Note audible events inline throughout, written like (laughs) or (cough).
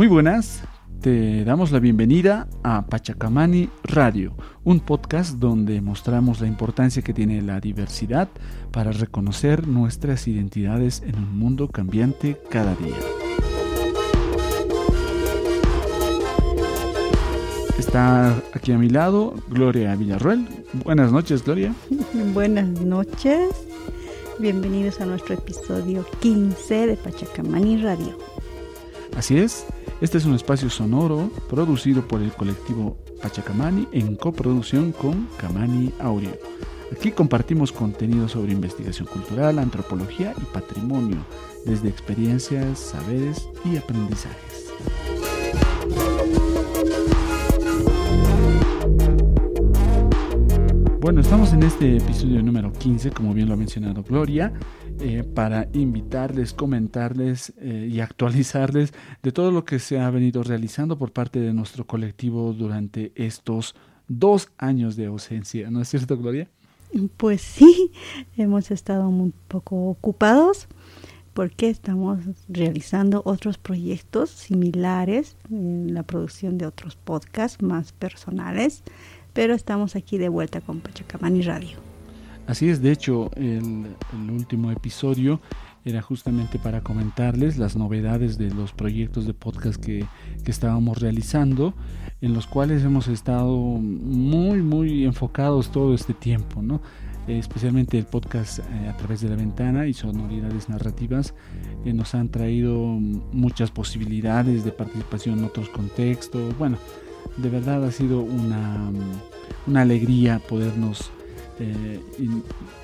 Muy buenas, te damos la bienvenida a Pachacamani Radio, un podcast donde mostramos la importancia que tiene la diversidad para reconocer nuestras identidades en un mundo cambiante cada día. Está aquí a mi lado Gloria Villarruel. Buenas noches, Gloria. (laughs) Buenas noches. Bienvenidos a nuestro episodio 15 de Pachacamani Radio. Así es, este es un espacio sonoro producido por el colectivo Pachacamani en coproducción con Camani Audio. Aquí compartimos contenido sobre investigación cultural, antropología y patrimonio, desde experiencias, saberes y aprendizajes. Bueno, estamos en este episodio número 15, como bien lo ha mencionado Gloria, eh, para invitarles, comentarles eh, y actualizarles de todo lo que se ha venido realizando por parte de nuestro colectivo durante estos dos años de ausencia. ¿No es cierto, Gloria? Pues sí, hemos estado un poco ocupados porque estamos realizando otros proyectos similares en la producción de otros podcasts más personales pero estamos aquí de vuelta con Pachacamani Radio. Así es, de hecho, el, último episodio era justamente para comentarles las novedades de los proyectos de podcast que, estábamos realizando, en los cuales hemos estado muy, muy enfocados todo este tiempo, ¿no? especialmente el podcast eh, a través de la ventana y sonoridades narrativas que nos han traído muchas posibilidades de participación en otros contextos. Bueno, de verdad ha sido una, una alegría podernos eh,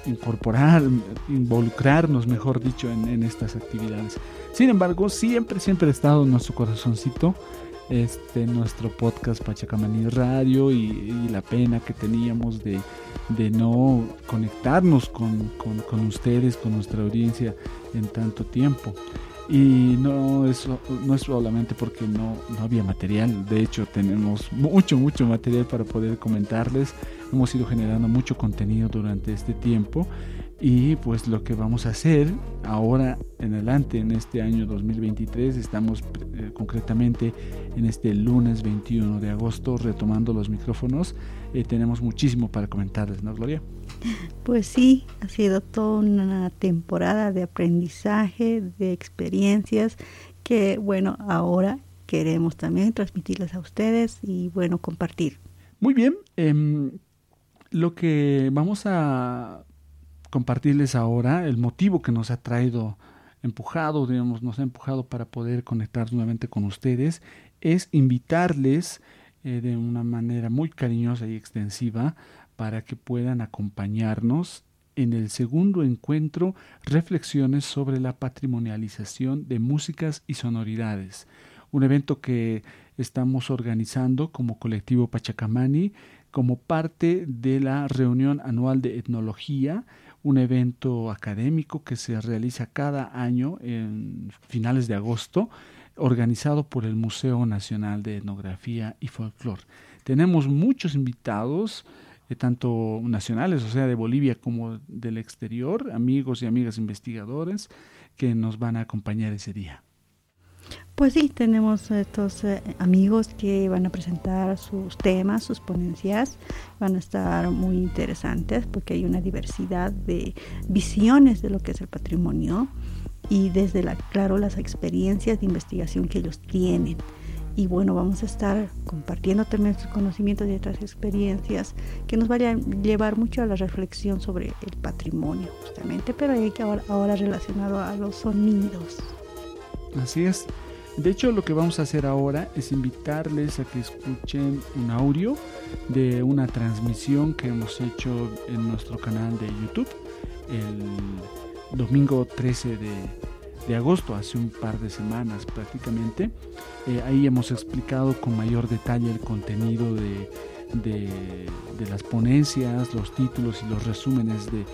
incorporar, involucrarnos, mejor dicho, en, estas actividades. Sin embargo, siempre, siempre ha estado en nuestro corazoncito este, nuestro podcast Pachacamaní Radio y, la pena que teníamos de, no conectarnos con, con ustedes, con nuestra audiencia en tanto tiempo. Y no es, no es solamente porque no, no había material, de hecho tenemos mucho, mucho material para poder comentarles. Hemos ido generando mucho contenido durante este tiempo y pues lo que vamos a hacer ahora en adelante, en este año 2023, estamos eh, concretamente en este lunes 21 de agosto retomando los micrófonos. Eh, tenemos muchísimo para comentarles, ¿no, Gloria? Pues sí, ha sido toda una temporada de aprendizaje, de experiencias que, bueno, ahora queremos también transmitirles a ustedes y, bueno, compartir. Muy bien, em, lo que vamos a compartirles ahora, el motivo que nos ha traído empujado, digamos, nos ha empujado para poder conectar nuevamente con ustedes, es invitarles eh, de una manera muy cariñosa y extensiva para que puedan acompañarnos en el segundo encuentro Reflexiones sobre la patrimonialización de músicas y sonoridades, un evento que estamos organizando como colectivo Pachacamani como parte de la reunión anual de etnología un evento académico que se realiza cada año en finales de agosto, organizado por el Museo Nacional de Etnografía y Folklore. Tenemos muchos invitados, eh, tanto nacionales, o sea, de Bolivia como del exterior, amigos y amigas investigadores que nos van a acompañar ese día. Pues sí, tenemos estos eh, amigos que van a presentar sus temas, sus ponencias, van a estar muy interesantes porque hay una diversidad de visiones de lo que es el patrimonio y desde la, claro las experiencias de investigación que ellos tienen. Y bueno, vamos a estar compartiendo también sus conocimientos y otras experiencias que nos vayan a llevar mucho a la reflexión sobre el patrimonio, justamente, pero hay que ahora, ahora relacionado a los sonidos. Así es. De hecho, lo que vamos a hacer ahora es invitarles a que escuchen un audio de una transmisión que hemos hecho en nuestro canal de YouTube el domingo 13 de, agosto, hace un par de semanas prácticamente. Eh, ahí hemos explicado con mayor detalle el contenido de de, las ponencias, los títulos y los resúmenes de,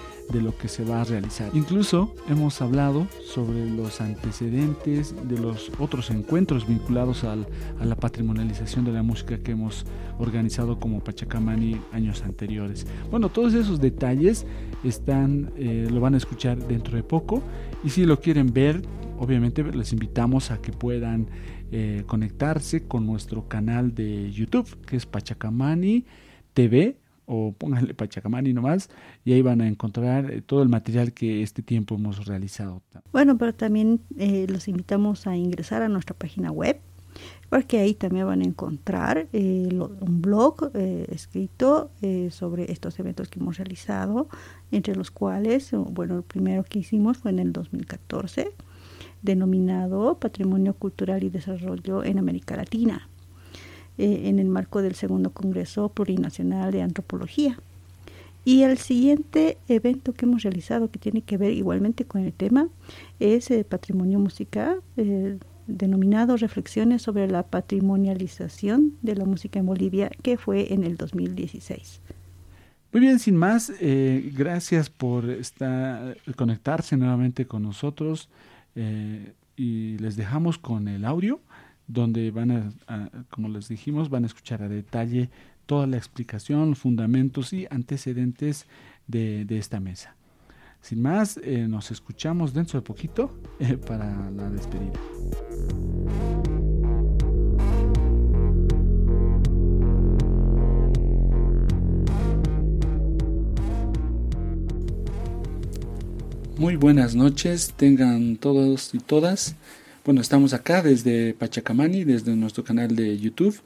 lo que se va a realizar. Incluso hemos hablado sobre los antecedentes de los otros encuentros vinculados a la patrimonialización de la música que hemos organizado como Pachacamani años anteriores. Bueno, todos esos detalles están, eh, lo van a escuchar dentro de poco y si lo quieren ver, obviamente les invitamos a que puedan eh, conectarse con nuestro canal de YouTube, que es Pachacamani TV, o pónganle Pachacamani nomás, y ahí van a encontrar eh, todo el material que este tiempo hemos realizado. Bueno, pero también eh, los invitamos a ingresar a nuestra página web, porque ahí también van a encontrar un blog escrito sobre estos eventos que hemos realizado, entre los cuales, bueno, el primero que hicimos fue en el 2014 denominado Patrimonio Cultural y Desarrollo en América Latina, eh, en el marco del segundo Congreso Plurinacional de Antropología. Y el siguiente evento que hemos realizado, que tiene que ver igualmente con el tema, es el Patrimonio Musical, eh, denominado Reflexiones sobre la patrimonialización de la música en Bolivia, que fue en el 2016. Muy bien, sin más, eh, gracias por conectarse nuevamente con nosotros. Eh, y les dejamos con el audio donde van a, como les dijimos, van a escuchar a detalle toda la explicación, fundamentos y antecedentes de, esta mesa. Sin más, eh, nos escuchamos dentro de poquito eh, para la despedida. Muy buenas noches, tengan todos y todas. Bueno, estamos acá desde Pachacamani, desde nuestro canal de YouTube,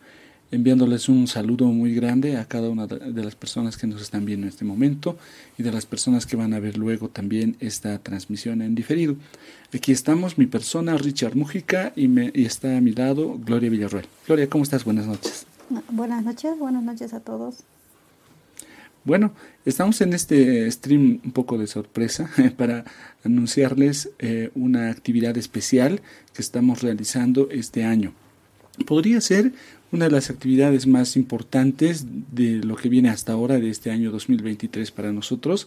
enviándoles un saludo muy grande a cada una de las personas que nos están viendo en este momento y de las personas que van a ver luego también esta transmisión en diferido. Aquí estamos, mi persona, Richard Mújica, y, me, y está a mi lado Gloria Villarroel. Gloria, ¿cómo estás? Buenas noches. Buenas noches, buenas noches a todos. Bueno, estamos en este stream un poco de sorpresa (laughs) para anunciarles eh, una actividad especial que estamos realizando este año. Podría ser una de las actividades más importantes de lo que viene hasta ahora de este año 2023 para nosotros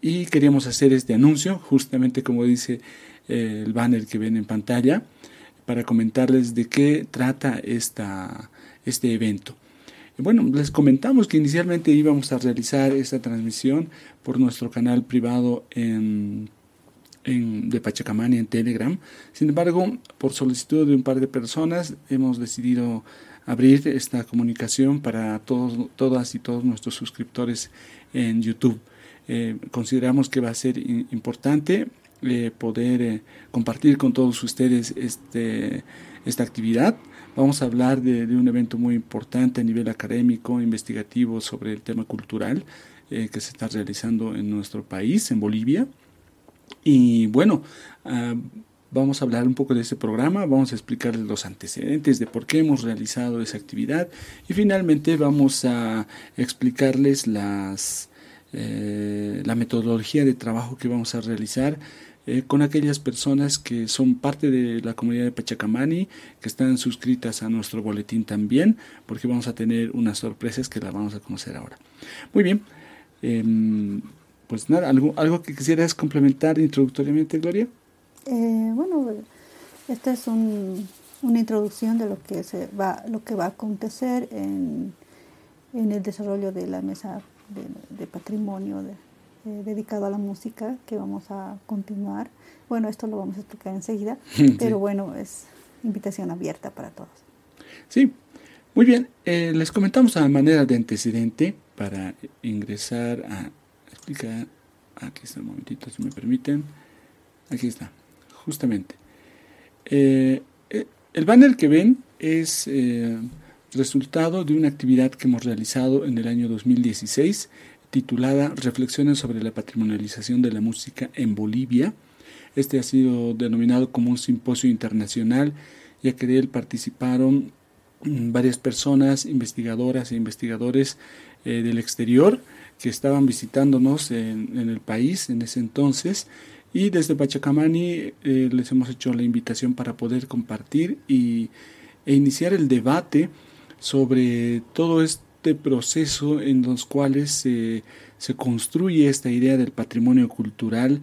y queríamos hacer este anuncio justamente como dice eh, el banner que ven en pantalla para comentarles de qué trata esta, este evento. Bueno, les comentamos que inicialmente íbamos a realizar esta transmisión por nuestro canal privado en, en, de Pachacamani en Telegram. Sin embargo, por solicitud de un par de personas, hemos decidido abrir esta comunicación para todos, todas y todos nuestros suscriptores en YouTube. Eh, consideramos que va a ser importante eh, poder eh, compartir con todos ustedes este, esta actividad Vamos a hablar de, un evento muy importante a nivel académico, investigativo sobre el tema cultural eh, que se está realizando en nuestro país, en Bolivia. Y bueno, ah, vamos a hablar un poco de ese programa, vamos a explicarles los antecedentes de por qué hemos realizado esa actividad y finalmente vamos a explicarles las, eh, la metodología de trabajo que vamos a realizar eh, con aquellas personas que son parte de la comunidad de Pachacamani, que están suscritas a nuestro boletín también, porque vamos a tener unas sorpresas que las vamos a conocer ahora. Muy bien, em, pues nada, ¿algo, ¿algo que quisieras complementar introductoriamente, Gloria? Eh, bueno, esta es una introducción de lo que, se va, lo que va a acontecer en, en el desarrollo de la mesa de, de patrimonio de, eh, dedicado a la música que vamos a continuar. Bueno, esto lo vamos a explicar enseguida, (laughs) pero bueno, es invitación abierta para todos. Sí, muy bien. Eh, les comentamos a manera de antecedente para ingresar a explicar. Aquí está un momentito, si me permiten. Aquí está, justamente. Eh, el banner que ven es resultado de una actividad que hemos realizado en el año 2016 titulada Reflexiones sobre la patrimonialización de la música en Bolivia. Este ha sido denominado como un simposio internacional, ya que de él participaron mm, varias personas, investigadoras e investigadores eh, del exterior que estaban visitándonos en, el país en ese entonces. Y desde Pachacamani eh, les hemos hecho la invitación para poder compartir y, e iniciar el debate sobre todo esto este proceso en los cuales se, construye esta idea del patrimonio cultural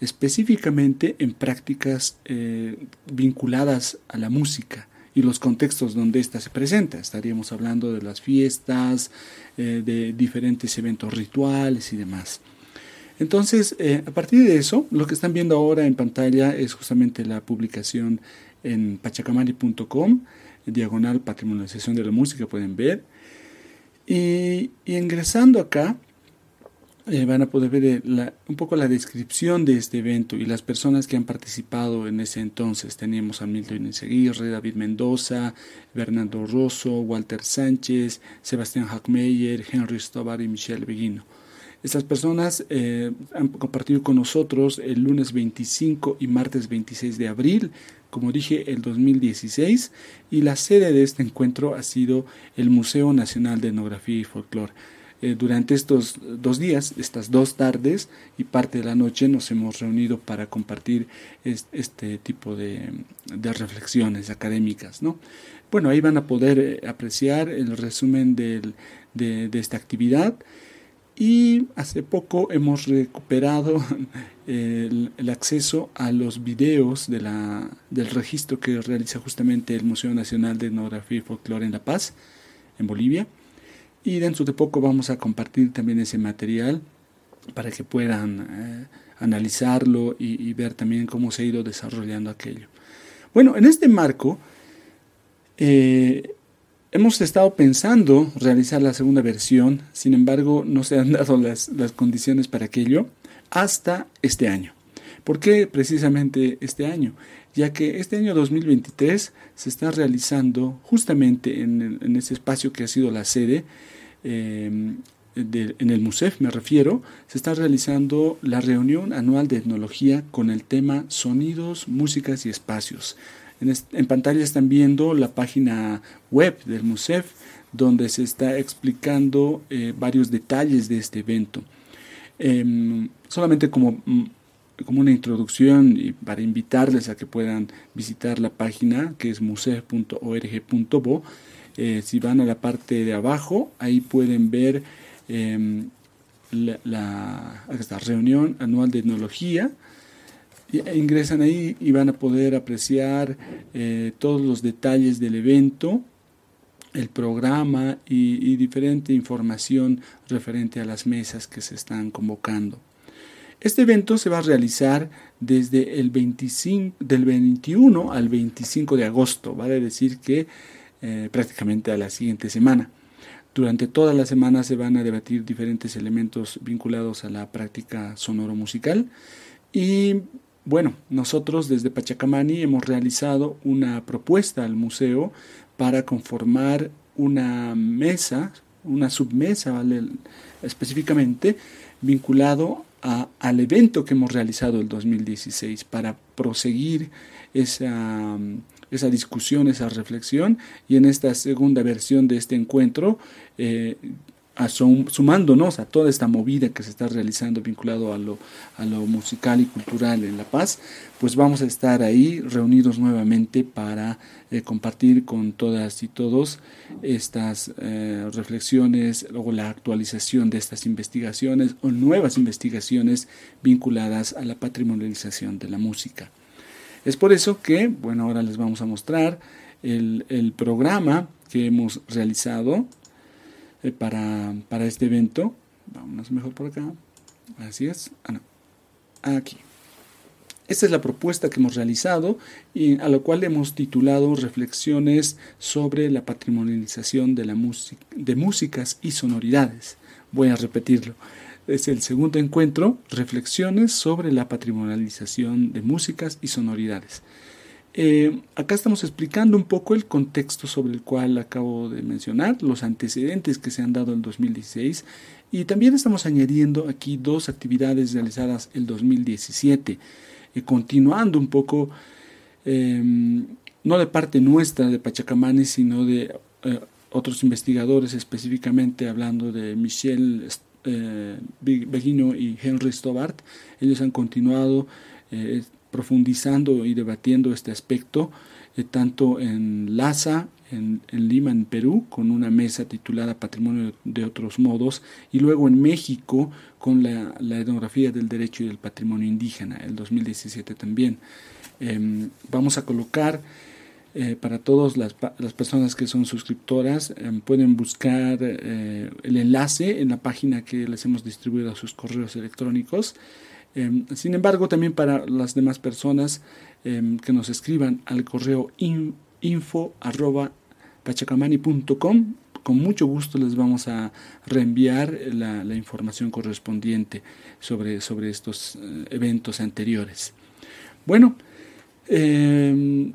específicamente en prácticas eh, vinculadas a la música y los contextos donde ésta se presenta. Estaríamos hablando de las fiestas, eh, de diferentes eventos rituales y demás. Entonces, eh, a partir de eso, lo que están viendo ahora en pantalla es justamente la publicación en pachacamani.com, diagonal patrimonialización de la música, pueden ver. Y, ingresando acá, eh, van a poder ver eh, un poco la descripción de este evento y las personas que han participado en ese entonces. Teníamos a Milton Iseguirre, David Mendoza, Bernardo Rosso, Walter Sánchez, Sebastián Hackmeyer, Henry Stobar y Michelle Beguino. Estas personas eh, han compartido con nosotros el lunes 25 y martes 26 de abril, como dije, el 2016, y la sede de este encuentro ha sido el Museo Nacional de Etnografía y Folclore. Eh, durante estos dos días, estas dos tardes y parte de la noche nos hemos reunido para compartir este tipo de, reflexiones académicas. ¿no? Bueno, ahí van a poder eh, apreciar el resumen de esta actividad. Y hace poco hemos recuperado (laughs) el, acceso a los videos del registro que realiza justamente el Museo Nacional de Etnografía y Folclore en La Paz, en Bolivia. Y dentro de poco vamos a compartir también ese material para que puedan eh, analizarlo y, y, ver también cómo se ha ido desarrollando aquello. Bueno, en este marco, eh, Hemos estado pensando realizar la segunda versión, sin embargo no se han (laughs) dado las, condiciones para aquello hasta este año. ¿Por qué precisamente este año? Ya que este año 2023 se está realizando justamente en, ese espacio que ha sido la sede, em, en el MUSEF me refiero, se está realizando la reunión anual de etnología con el tema Sonidos, Músicas y Espacios. En, pantalla están viendo la página web del MUSEF, donde se está explicando eh, varios detalles de este evento. Em, solamente como, mm, como una introducción y para invitarles a que puedan visitar la página que es musef.org.bo. Eh, si van a la parte de abajo, ahí pueden ver em, la, la, reunión anual de etnología ingresan ahí y van a poder apreciar eh, todos los detalles del evento, el programa y, diferente información referente a las mesas que se están convocando. Este evento se va a realizar desde el 25, del 21 al 25 de agosto, vale decir que eh, prácticamente a la siguiente semana. Durante toda la semana se van a debatir diferentes elementos vinculados a la práctica sonoro musical y bueno, nosotros desde Pachacamani hemos realizado una propuesta al museo para conformar una mesa, una submesa específicamente, vinculado al evento que hemos realizado el 2016 para proseguir esa, esa discusión, esa reflexión. Y en esta segunda versión de este encuentro eh, sumándonos a toda esta movida que se está realizando vinculado a lo, a lo musical y cultural en La Paz, pues vamos a estar ahí reunidos nuevamente para eh, compartir con todas y todos estas eh, reflexiones, luego la actualización de estas investigaciones o nuevas investigaciones vinculadas a la patrimonialización de la música. Es por eso que, bueno, ahora les vamos a mostrar el, el programa que hemos realizado eh, para, para, este evento. Vámonos mejor por acá. Así es. Ah, no. Aquí. Esta es la propuesta que hemos realizado y a lo cual hemos titulado Reflexiones sobre la patrimonialización de, la de músicas y sonoridades. Voy a repetirlo. Es el segundo encuentro, Reflexiones sobre la patrimonialización de músicas y sonoridades. Eh, acá estamos explicando un poco el contexto sobre el cual acabo de mencionar, los antecedentes que se han dado en 2016 y también estamos añadiendo aquí dos actividades realizadas el 2017, eh, continuando un poco, em, no de parte nuestra de Pachacamani, sino de eh, otros investigadores, específicamente hablando de Michel Beguino y Henry Stobart. Ellos han continuado profundizando y debatiendo este aspecto, eh, tanto en Laza, en, Lima, en Perú, con una mesa titulada Patrimonio de otros modos, y luego en México con la, etnografía del derecho y del patrimonio indígena, el 2017 también. Em, vamos a colocar eh, para todas las, personas que son suscriptoras, em, pueden buscar eh, el enlace en la página que les hemos distribuido a sus correos electrónicos Em, sin embargo, también para las demás personas em, que nos escriban al correo pachacamani.com, con mucho gusto les vamos a reenviar la, información correspondiente sobre, sobre estos eh, eventos anteriores. Bueno, em,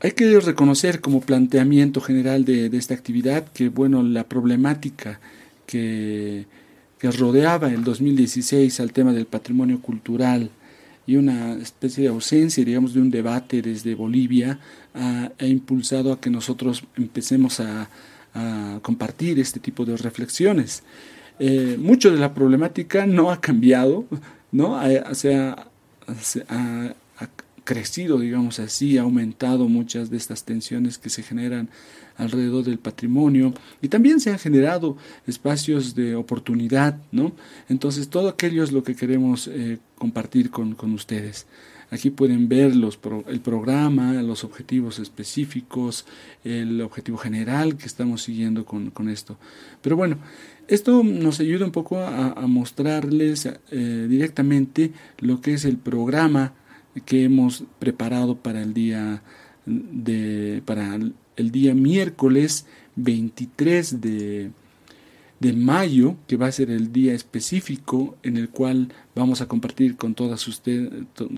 hay que reconocer como planteamiento general de, esta actividad que bueno la problemática que, que, rodeaba el 2016 al tema del patrimonio cultural y una especie de ausencia, digamos, de un debate desde Bolivia ha, impulsado a que nosotros empecemos a, compartir este tipo de reflexiones. Eh, mucho de la problemática no ha cambiado, ¿no? se ha, crecido, digamos así, ha aumentado muchas de estas tensiones que se generan alrededor del patrimonio y también se han generado espacios de oportunidad, ¿no? Entonces todo aquello es lo que queremos eh, compartir con, ustedes. Aquí pueden ver los el programa, los objetivos específicos, el objetivo general que estamos siguiendo con, esto. Pero bueno, esto nos ayuda un poco a, mostrarles eh, directamente lo que es el programa que hemos preparado para el día de para el día miércoles 23 de, de mayo, que va a ser el día específico en el cual vamos a compartir con todas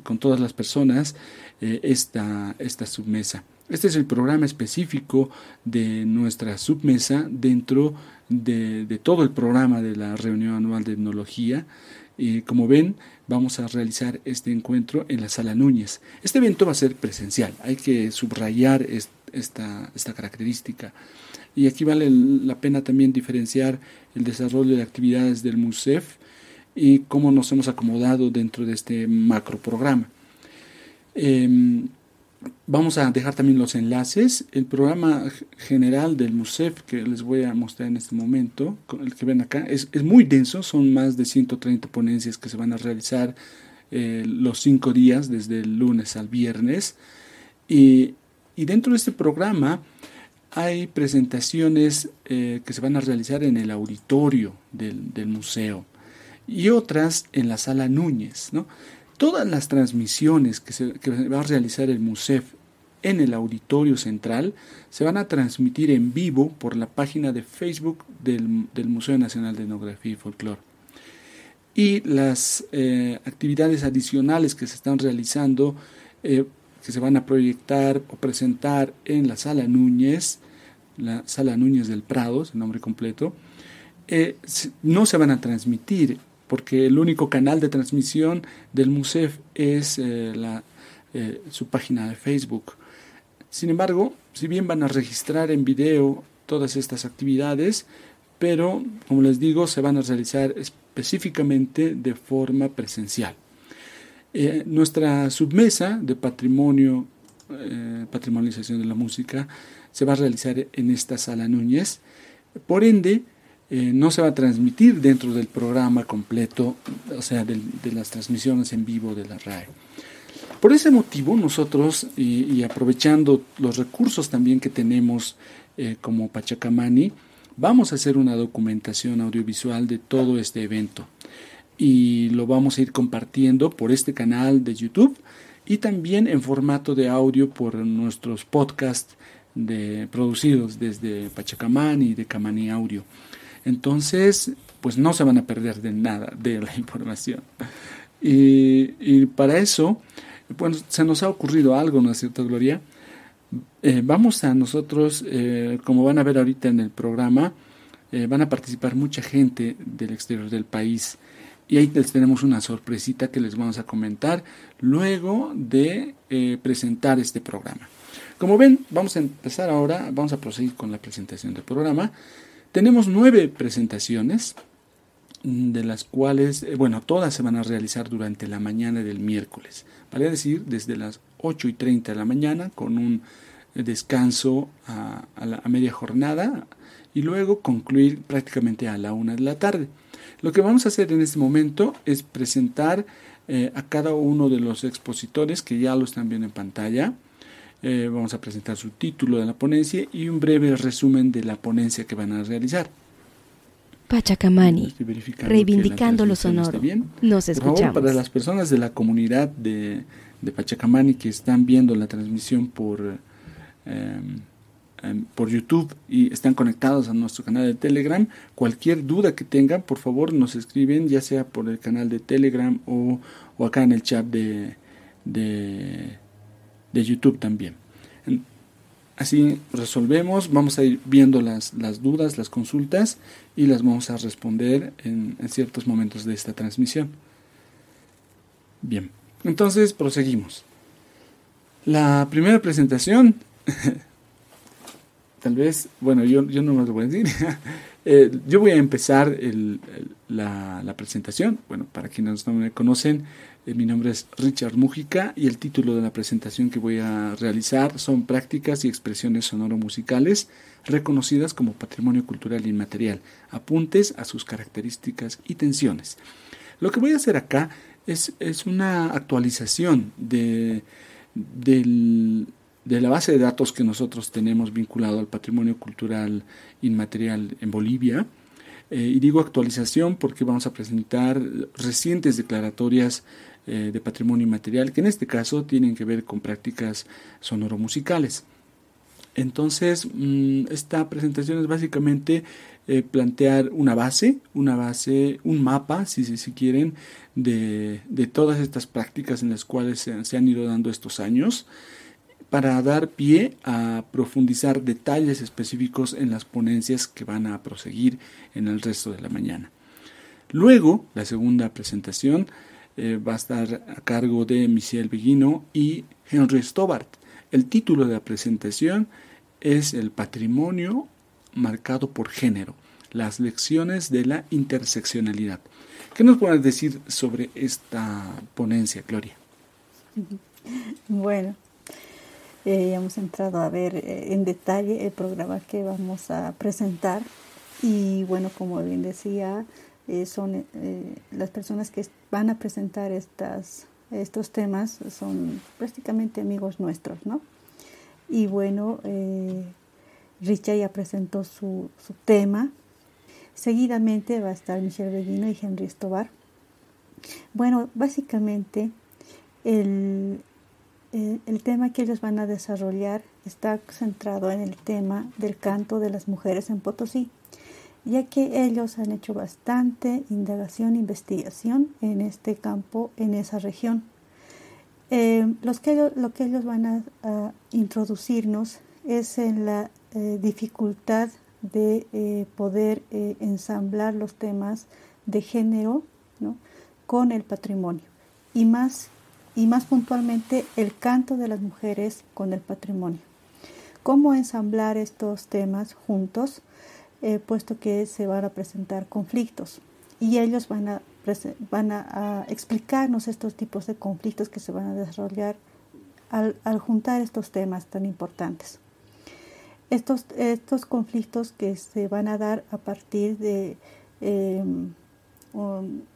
con todas las personas eh, esta, esta submesa. Este es el programa específico de nuestra submesa dentro de, de todo el programa de la reunión anual de etnología. Y como ven, vamos a realizar este encuentro en la Sala Núñez. Este evento va a ser presencial, hay que subrayar esta, esta característica. Y aquí vale la pena también diferenciar el desarrollo de actividades del MUSEF y cómo nos hemos acomodado dentro de este macro programa. Em, Vamos a dejar también los enlaces. El programa general del MUSEF que les voy a mostrar en este momento, el que ven acá, es, muy denso. Son más de 130 ponencias que se van a realizar eh, los cinco días, desde el lunes al viernes. Y, dentro de este programa hay presentaciones eh, que se van a realizar en el auditorio del, del museo y otras en la sala Núñez. ¿no? Todas las transmisiones que, se, va a realizar el MUSEF en el auditorio central se van a transmitir en vivo por la página de Facebook del, Museo Nacional de Etnografía y Folclore. Y las eh, actividades adicionales que se están realizando, eh, que se van a proyectar o presentar en la Sala Núñez, la Sala Núñez del Prado, es el nombre completo, eh, no se van a transmitir porque el único canal de transmisión del MUSEF es eh, eh, su página de Facebook. Sin embargo, si bien van a registrar en video todas estas actividades, pero como les digo, se van a realizar específicamente de forma presencial. Eh, nuestra submesa de patrimonio, patrimonialización de la música, se va a realizar en esta sala Núñez. Por ende, eh, no se va a transmitir dentro del programa completo, o sea, de, las transmisiones en vivo de la RAE. Por ese motivo, nosotros, y, aprovechando los recursos también que tenemos eh, como Pachacamani, vamos a hacer una documentación audiovisual de todo este evento. Y lo vamos a ir compartiendo por este canal de YouTube y también en formato de audio por nuestros podcasts de, producidos desde Pachacamani y de Camani Audio. Entonces, pues no se van a perder de nada de la (laughs) información. Y, para eso, bueno, se nos ha ocurrido algo, ¿no es cierto, Gloria? Eh, vamos a nosotros, eh, como van a ver ahorita en el programa, eh, van a participar mucha gente del exterior del país. Y ahí les tenemos una sorpresita que les vamos a comentar luego de presentar este programa. Como ven, vamos a empezar ahora, vamos a proseguir con la presentación del programa. Tenemos nueve presentaciones, de las cuales, eh, bueno, todas se van a realizar durante la mañana del miércoles, vale decir, desde las 8 y 30 de la mañana, con un descanso a, media jornada y luego concluir prácticamente a la una de la tarde. Lo que vamos a hacer en este momento es presentar eh, a cada uno de los expositores que ya lo están viendo en pantalla. Eh, vamos a presentar su título de la ponencia y un breve resumen de la ponencia que van a realizar. Pachacamani, reivindicando lo sonoro. Nos escuchamos. para las personas de la comunidad de, de Pachacamani que están viendo la transmisión por, em, em, por YouTube y están conectados a nuestro canal de Telegram, cualquier duda que tengan, por favor nos escriben, ya sea por el canal de Telegram o, o acá en el chat de, de, de YouTube también. Así resolvemos, vamos a ir viendo las, las dudas, las consultas y las vamos a responder en, en ciertos momentos de esta transmisión. Bien, entonces proseguimos. La primera presentación, (laughs) tal vez, bueno, yo, yo no me lo voy a decir. (laughs) Eh, yo voy a empezar la, presentación. Bueno, para quienes no me conocen, eh, mi nombre es Richard Mújica y el título de la presentación que voy a realizar son prácticas y expresiones sonoro-musicales reconocidas como patrimonio cultural inmaterial, apuntes a sus características y tensiones. Lo que voy a hacer acá es, es una actualización de, de la base de datos que nosotros tenemos vinculado al patrimonio cultural inmaterial en Bolivia. Eh, y digo actualización porque vamos a presentar recientes declaratorias eh, de patrimonio inmaterial, que en este caso tienen que ver con prácticas sonoromusicales. Entonces, mm, esta presentación es básicamente eh, plantear una base, una base, un mapa, si, si, quieren, de, de, todas estas prácticas en las cuales se, se, han ido dando estos años, para dar pie a profundizar detalles específicos en las ponencias que van a proseguir en el resto de la mañana. Luego, la segunda presentación eh, va a estar a cargo de Michel Beguino y Henry Stobart. El título de la presentación es El patrimonio marcado por género, las lecciones de la interseccionalidad. ¿Qué nos puedes decir sobre esta ponencia, Gloria? (laughs) Bueno, eh, hemos entrado a ver eh, en detalle el programa que vamos a presentar y bueno, como bien decía, eh, son eh, las personas que van a presentar estas, estos temas son prácticamente amigos nuestros, ¿no? Y bueno, Richa ya presentó su, su, tema. Seguidamente va a estar Michelle Beguino y Henry Estobar. Bueno, básicamente el, el tema que ellos van a desarrollar está centrado en el tema del canto de las mujeres en Potosí ya que ellos han hecho bastante indagación e investigación en este campo, en esa región. Eh, lo que ellos van a, introducirnos es en la eh, dificultad de eh, poder ensamblar los temas de género con el patrimonio y más, y más puntualmente el canto de las mujeres con el patrimonio. ¿Cómo ensamblar estos temas juntos? Eh, puesto que se van a presentar conflictos y ellos van a, van a, explicarnos estos tipos de conflictos que se van a desarrollar al, juntar estos temas tan importantes. Estos, estos conflictos que se van a dar a partir de, em,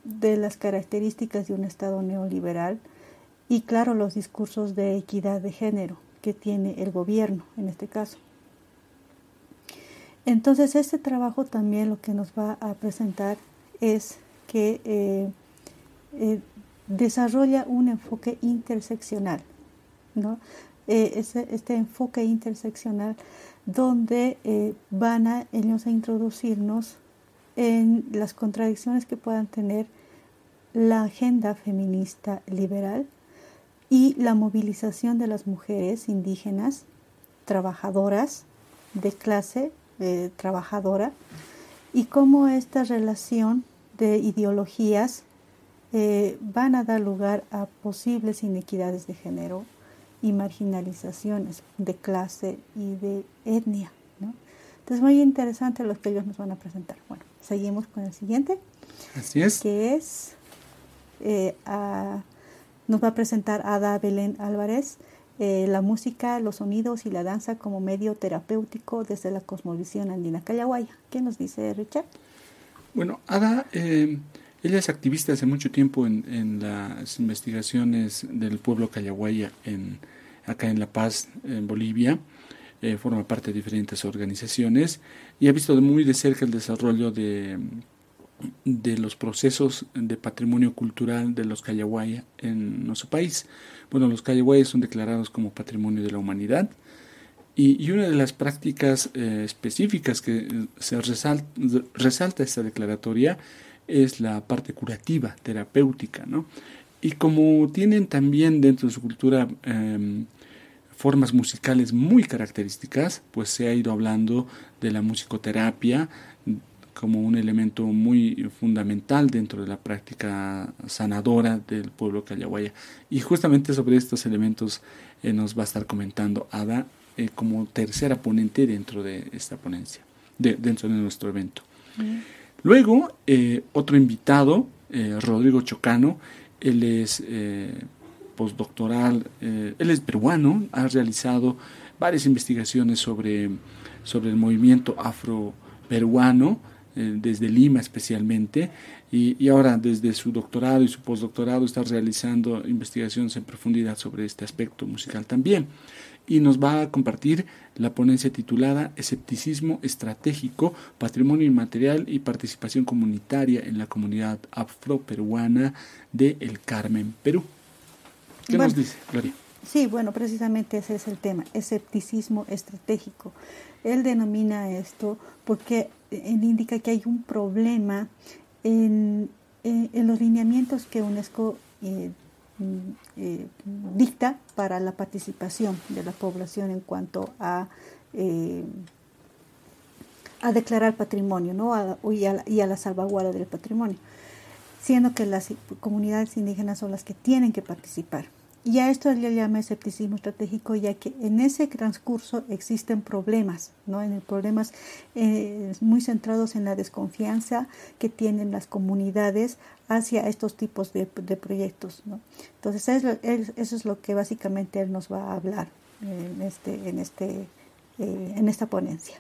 de las características de un Estado neoliberal y claro los discursos de equidad de género que tiene el gobierno en este caso. Entonces, este trabajo también lo que nos va a presentar es que eh, eh, desarrolla un enfoque interseccional, ¿no? Eh, este, enfoque interseccional donde van a ellos a introducirnos en las contradicciones que puedan tener la agenda feminista liberal y la movilización de las mujeres indígenas, trabajadoras de clase eh, trabajadora y cómo esta relación de ideologías eh, van a dar lugar a posibles inequidades de género y marginalizaciones de clase y de etnia. ¿no? Entonces, muy interesante lo que ellos nos van a presentar. Bueno, seguimos con el siguiente. Así es. Que es, eh, nos va a presentar Ada Belén Álvarez. Eh, la música, los sonidos y la danza como medio terapéutico desde la cosmovisión andina callahuaya. ¿Qué nos dice Richard? Bueno, Ada, eh, ella es activista hace mucho tiempo en, las investigaciones del pueblo callahuaya en, acá en La Paz, en Bolivia. eh, forma parte de diferentes organizaciones y ha visto muy de cerca el desarrollo de, de los procesos de patrimonio cultural de los Callahuaya en nuestro país. Bueno, los Callahuayas son declarados como patrimonio de la humanidad y, una de las prácticas eh, específicas que se resalta, resalta esta declaratoria es la parte curativa, terapéutica, ¿no? Y como tienen también dentro de su cultura em, formas musicales muy características, pues se ha ido hablando de la musicoterapia como un elemento muy fundamental dentro de la práctica sanadora del pueblo callahuaya. Y justamente sobre estos elementos eh, nos va a estar comentando Ada eh, como tercera ponente dentro de esta ponencia, dentro de nuestro evento. Luego, eh, otro invitado, Rodrigo Chocano, él es postdoctoral, él es peruano, ha realizado varias investigaciones sobre, sobre el movimiento afro-peruano, eh, desde Lima especialmente, y, y, ahora desde su doctorado y su postdoctorado está realizando investigaciones en profundidad sobre este aspecto musical también. Y nos va a compartir la ponencia titulada Escepticismo Estratégico, Patrimonio Inmaterial y Participación Comunitaria en la Comunidad Afro-Peruana de El Carmen, Perú. ¿Qué nos dice, Gloria? Sí, bueno, precisamente ese es el tema, escepticismo estratégico. Él denomina esto porque él indica que hay un problema en, los lineamientos que UNESCO eh, eh, dicta para la participación de la población en cuanto a, eh, a declarar patrimonio ¿no? y, a, y a la salvaguarda del patrimonio, siendo que las comunidades indígenas son las que tienen que participar. Y a esto le llama escepticismo estratégico, ya que en ese transcurso existen problemas, ¿no? En problemas eh, muy centrados en la desconfianza que tienen las comunidades hacia estos tipos de, proyectos, ¿no? Entonces eso es lo que básicamente él nos va a hablar en este, en este, eh, en esta ponencia.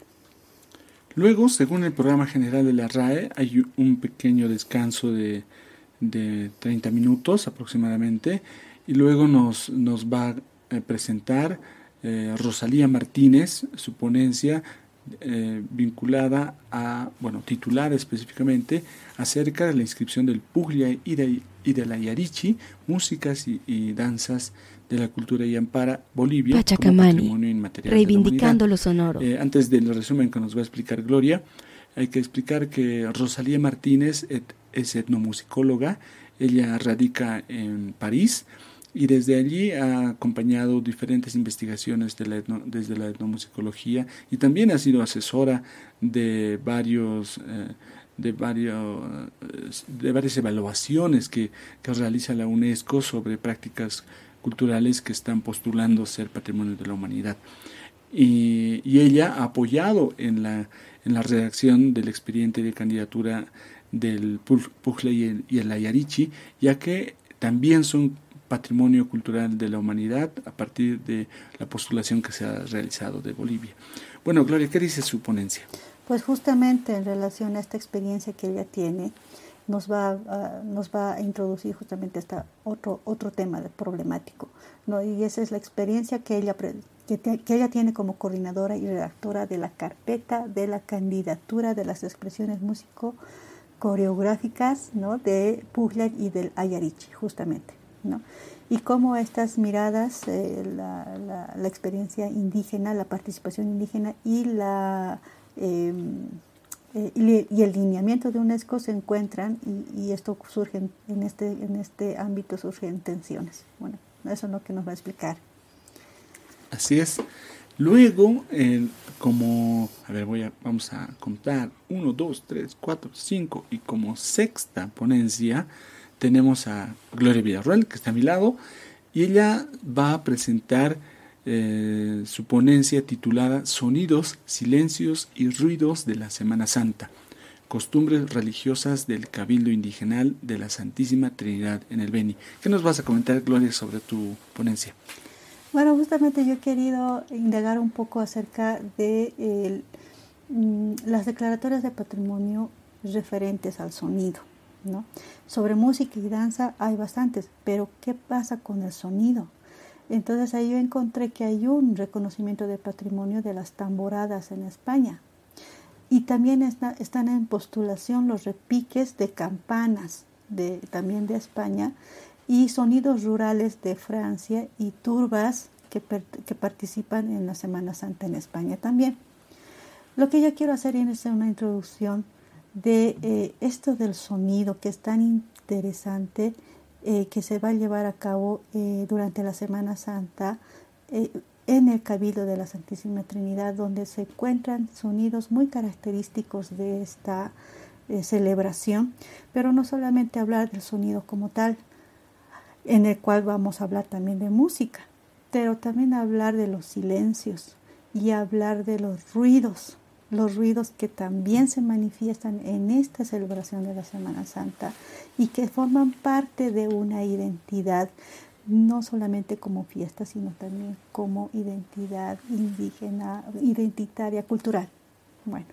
Luego, según el programa general de la RAE, hay un pequeño descanso de, de 30 minutos aproximadamente y luego nos, nos va a eh, presentar eh, Rosalía Martínez, su ponencia eh, vinculada a, bueno, titulada específicamente acerca de la inscripción del Puglia y de, y de la Yarichi, músicas y, danzas de la cultura yampara Bolivia como patrimonio inmaterial reivindicando lo sonoro. antes del resumen que nos va a explicar Gloria, hay que explicar que Rosalía Martínez es etnomusicóloga, ella radica en París, y desde allí ha acompañado diferentes investigaciones desde la etnomusicología y también ha sido asesora de varios eh, de varios de varias evaluaciones que, que, realiza la UNESCO sobre prácticas culturales que están postulando ser patrimonio de la humanidad. Y, y ella ha apoyado en la en la redacción del expediente de candidatura del Pujle y y el Ayarichi, ya que también son patrimonio cultural de la humanidad a partir de la postulación que se ha realizado de Bolivia. Bueno, Gloria, ¿qué dice su ponencia? Pues justamente en relación a esta experiencia que ella tiene, nos va a, nos va a introducir justamente este otro, otro tema problemático. ¿no? Y esa es la experiencia que ella, que, ella tiene como coordinadora y redactora de la carpeta de la candidatura de las expresiones músico coreográficas ¿no? de Pugler y del Ayarichi, justamente. Y cómo estas miradas, eh, la, experiencia indígena, la participación indígena y, la, em, eh, y, el lineamiento de UNESCO se encuentran y, esto surge en este, en este ámbito surgen tensiones. Bueno, eso es lo que nos va a explicar. Así es. Luego, como, a ver, voy a, vamos a contar, uno, dos, tres, cuatro, cinco, y como sexta ponencia, tenemos a Gloria Villarroel, que está a mi lado, y ella va a presentar eh, su ponencia titulada Sonidos, Silencios y Ruidos de la Semana Santa, costumbres religiosas del Cabildo Indigenal de la Santísima Trinidad en el Beni. ¿Qué nos vas a comentar, Gloria, sobre tu ponencia? Bueno, justamente yo he querido indagar un poco acerca de mm, las declaratorias de patrimonio referentes al sonido. Sobre música y danza hay bastantes, pero ¿qué pasa con el sonido? Entonces ahí yo encontré que hay un reconocimiento de patrimonio de las tamboradas en España. Y también están en postulación los repiques de campanas de, también de España y sonidos rurales de Francia y turbas que, que participan en la Semana Santa en España también. Lo que yo quiero hacer es una introducción de eh, esto del sonido que es tan interesante eh, que se va a llevar a cabo eh, durante la Semana Santa en el Cabildo de la Santísima Trinidad, donde se encuentran sonidos muy característicos de esta celebración, pero no solamente hablar del sonido como tal, en el cual vamos a hablar también de música, pero también hablar de los silencios y hablar de los ruidos los ruidos que también se manifiestan en esta celebración de la Semana Santa y que forman parte de una identidad, no solamente como fiesta, sino también como identidad indígena, identitaria, cultural. Bueno,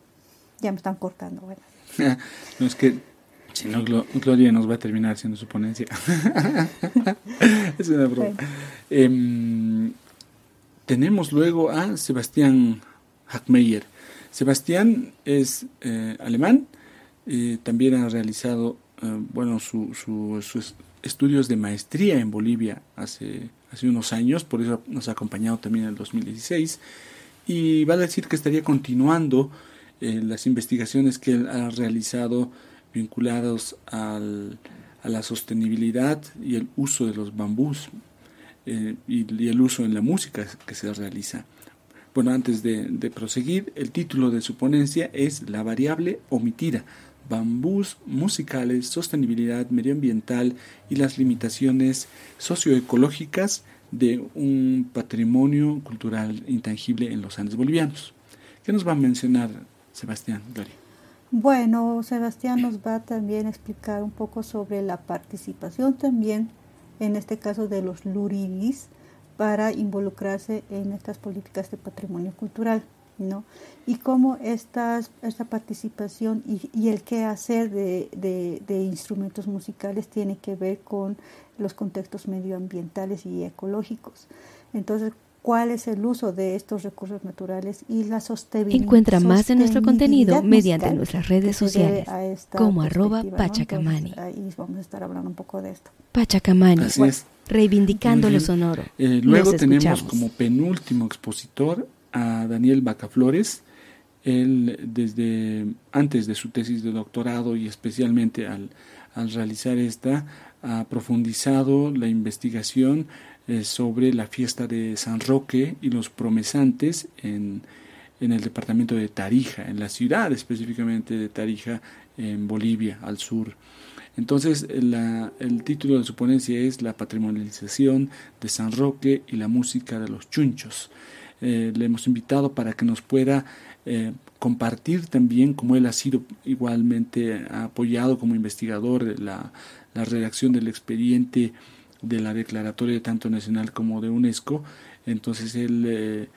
ya me están cortando. Bueno. (laughs) no es que si no, Gloria nos va a terminar haciendo su ponencia. (laughs) es una broma. Em, tenemos luego a Sebastián Hackmeyer Sebastián es eh, alemán, eh, también ha realizado eh, bueno, sus estudios de maestría en Bolivia hace, hace unos años, por eso nos ha acompañado también en el 2016, y vale decir que estaría continuando las investigaciones que él ha realizado vinculados al, a la sostenibilidad y el uso de los bambús y el uso en la música que se realiza. Bueno, antes de, proseguir, el título de su ponencia es La variable omitida, bambús musicales, sostenibilidad medioambiental y las limitaciones socioecológicas de un patrimonio cultural intangible en los Andes bolivianos. ¿Qué nos va a mencionar Sebastián Gloria? Bueno, Sebastián nos va también a explicar un poco sobre la participación también, en este caso de los luribis, para involucrarse en estas políticas de patrimonio cultural. ¿no? Y cómo estas, esta participación y, y el qué hacer de, de, instrumentos musicales tiene que ver con los contextos medioambientales y ecológicos. Entonces, ¿cuál es el uso de estos recursos naturales y la sostenibilidad? Encuentra más de nuestro contenido mediante nuestras redes sociales, como arroba Pachacamani. ahí vamos a estar hablando un poco de esto. Pachacamani. Así es reivindicando lo sonoro. Eh, luego tenemos como penúltimo expositor a Daniel Bacaflores. Él desde antes de su tesis de doctorado y especialmente al, realizar esta, ha profundizado la investigación eh, sobre la fiesta de San Roque y los promesantes en, en el departamento de Tarija, en la ciudad específicamente de Tarija, en Bolivia, al sur. Entonces, el título de su ponencia es La patrimonialización de San Roque y la música de los chunchos. Eh, le hemos invitado para que nos pueda eh, compartir también, como él ha sido igualmente apoyado como investigador, la, la redacción del expediente de la declaratoria tanto nacional como de UNESCO. Entonces, él eh,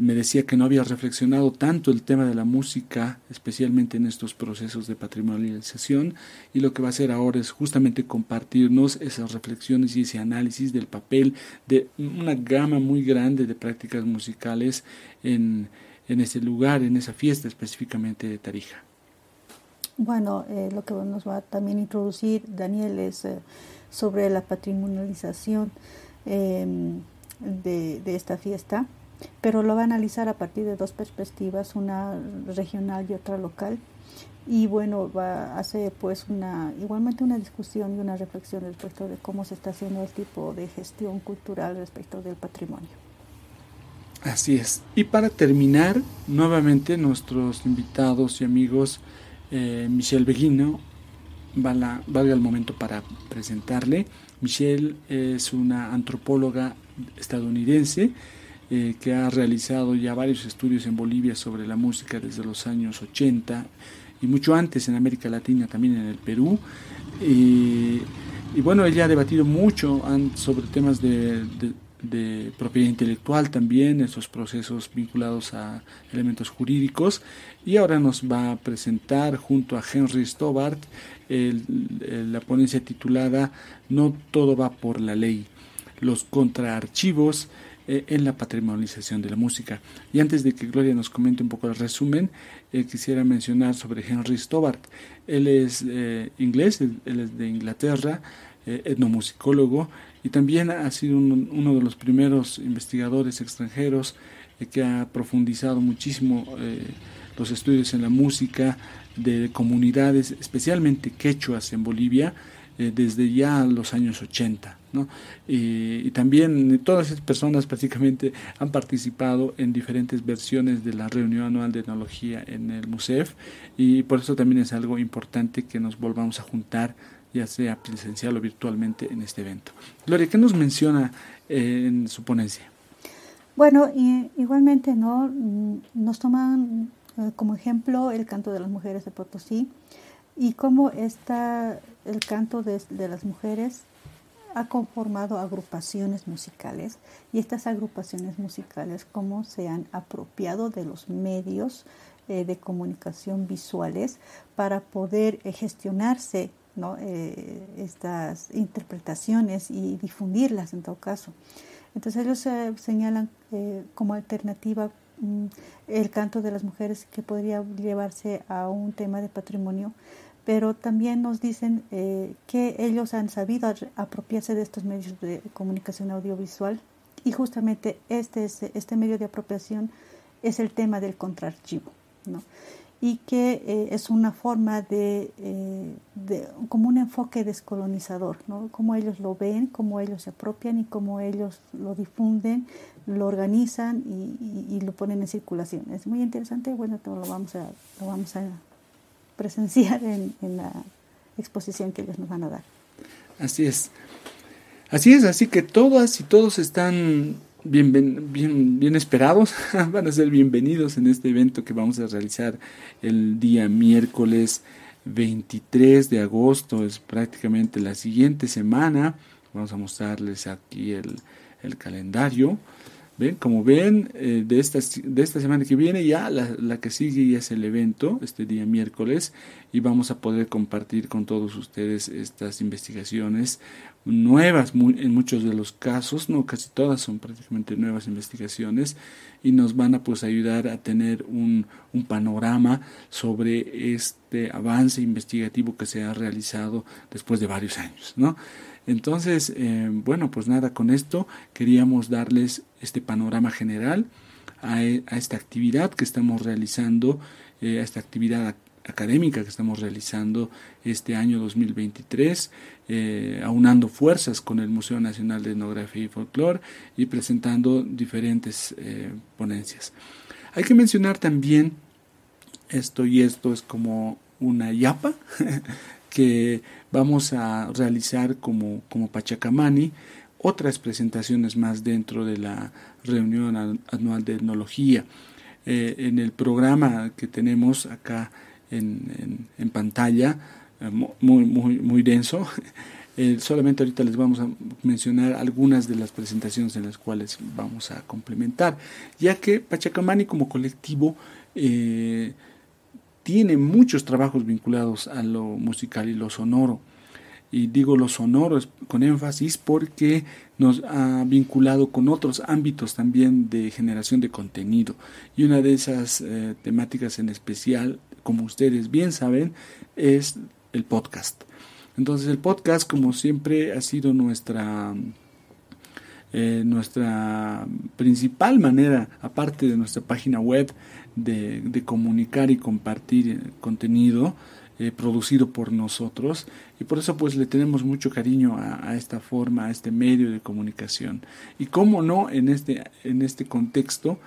me decía que no había reflexionado tanto el tema de la música, especialmente en estos procesos de patrimonialización, y lo que va a hacer ahora es justamente compartirnos esas reflexiones y ese análisis del papel de una gama muy grande de prácticas musicales en, en ese lugar, en esa fiesta específicamente de Tarija. Bueno, eh, lo que nos va a también introducir Daniel es eh, sobre la patrimonialización em, de, de esta fiesta pero lo va a analizar a partir de dos perspectivas, una regional y otra local. Y bueno, va a hacer pues una, igualmente una discusión y una reflexión respecto de cómo se está haciendo el tipo de gestión cultural respecto del patrimonio. Así es. Y para terminar, nuevamente nuestros invitados y amigos, eh, Michelle Beguino, valga, valga el momento para presentarle. Michelle es una antropóloga estadounidense eh, que ha realizado ya varios estudios en Bolivia sobre la música desde los años 80 y mucho antes en América Latina, también en el Perú. y bueno, ella ha debatido mucho sobre temas de, propiedad intelectual también, esos procesos vinculados a elementos jurídicos. Y ahora nos va a presentar junto a Henry Stobart la ponencia titulada No todo va por la ley los contraarchivos eh, en la patrimonialización de la música. Y antes de que Gloria nos comente un poco el resumen, eh, quisiera mencionar sobre Henry Stobart. Él es eh, inglés, él, es de Inglaterra, etnomusicólogo, y también ha sido uno de los primeros investigadores extranjeros que ha profundizado muchísimo los estudios en la música de comunidades, especialmente quechuas en Bolivia, desde ya los años 80. Y, también todas esas personas prácticamente han participado en diferentes versiones de la reunión anual de etnología en el MUSEF y por eso también es algo importante que nos volvamos a juntar ya sea presencial o virtualmente en este evento. Gloria, ¿qué nos menciona eh, en su ponencia? Bueno, igualmente no nos toman eh, como ejemplo el canto de las mujeres de Potosí y cómo está el canto de, de las mujeres ha conformado agrupaciones musicales y estas agrupaciones musicales cómo se han apropiado de los medios eh, de comunicación visuales para poder eh, gestionarse eh, estas interpretaciones y difundirlas en todo caso. Entonces ellos señalan como alternativa mm, el canto de las mujeres que podría llevarse a un tema de patrimonio pero también nos dicen eh, que ellos han sabido apropiarse de estos medios de comunicación audiovisual y justamente este, este medio de apropiación es el tema del contraarchivo, ¿no? y que eh, es una forma de, eh, de, como un enfoque descolonizador, ¿no? Cómo ellos lo ven, cómo ellos se apropian y cómo ellos lo difunden, lo organizan y, y, lo ponen en circulación. Es muy interesante, bueno, lo vamos a, lo vamos a presenciar en, la exposición que ellos nos van a dar. Así es. Así es, así que todas y todos están bien, bien, bien esperados, (laughs) van a ser bienvenidos en este evento que vamos a realizar el día miércoles 23 de agosto, es prácticamente la siguiente semana. Vamos a mostrarles aquí el, el calendario. ¿Ven? Como ven, eh, de, esta, de esta semana que viene ya la, la, que sigue ya es el evento, este día miércoles, y vamos a poder compartir con todos ustedes estas investigaciones nuevas en muchos de los casos, no casi todas son prácticamente nuevas investigaciones, y nos van a pues ayudar a tener un, un panorama sobre este avance investigativo que se ha realizado después de varios años, ¿no? Entonces, eh, bueno, pues nada, con esto queríamos darles este panorama general a, e, esta actividad que estamos realizando, eh, a esta actividad académica que estamos realizando este año 2023, eh, aunando fuerzas con el Museo Nacional de Etnografía y Folclore y presentando diferentes ponencias. Hay que mencionar también esto y esto es como una yapa (laughs) que vamos a realizar como, como Pachacamani otras presentaciones más dentro de la reunión anual de etnología. Eh, en el programa que tenemos acá en, en, pantalla, eh, muy, muy, muy denso, (laughs) eh, solamente ahorita les vamos a mencionar algunas de las presentaciones en las cuales vamos a complementar, ya que Pachacamani como colectivo tiene muchos trabajos vinculados a lo musical y lo sonoro. Y digo lo sonoro con énfasis porque nos ha vinculado con otros ámbitos también de generación de contenido. Y una de esas eh, temáticas en especial, como ustedes bien saben, es el podcast. Entonces el podcast, como siempre, ha sido nuestra eh, nuestra principal manera, aparte de nuestra página web, de, comunicar y compartir eh, contenido eh, producido por nosotros. Y por eso pues le tenemos mucho cariño a, esta forma, a este medio de comunicación. Y cómo no en este, en este contexto,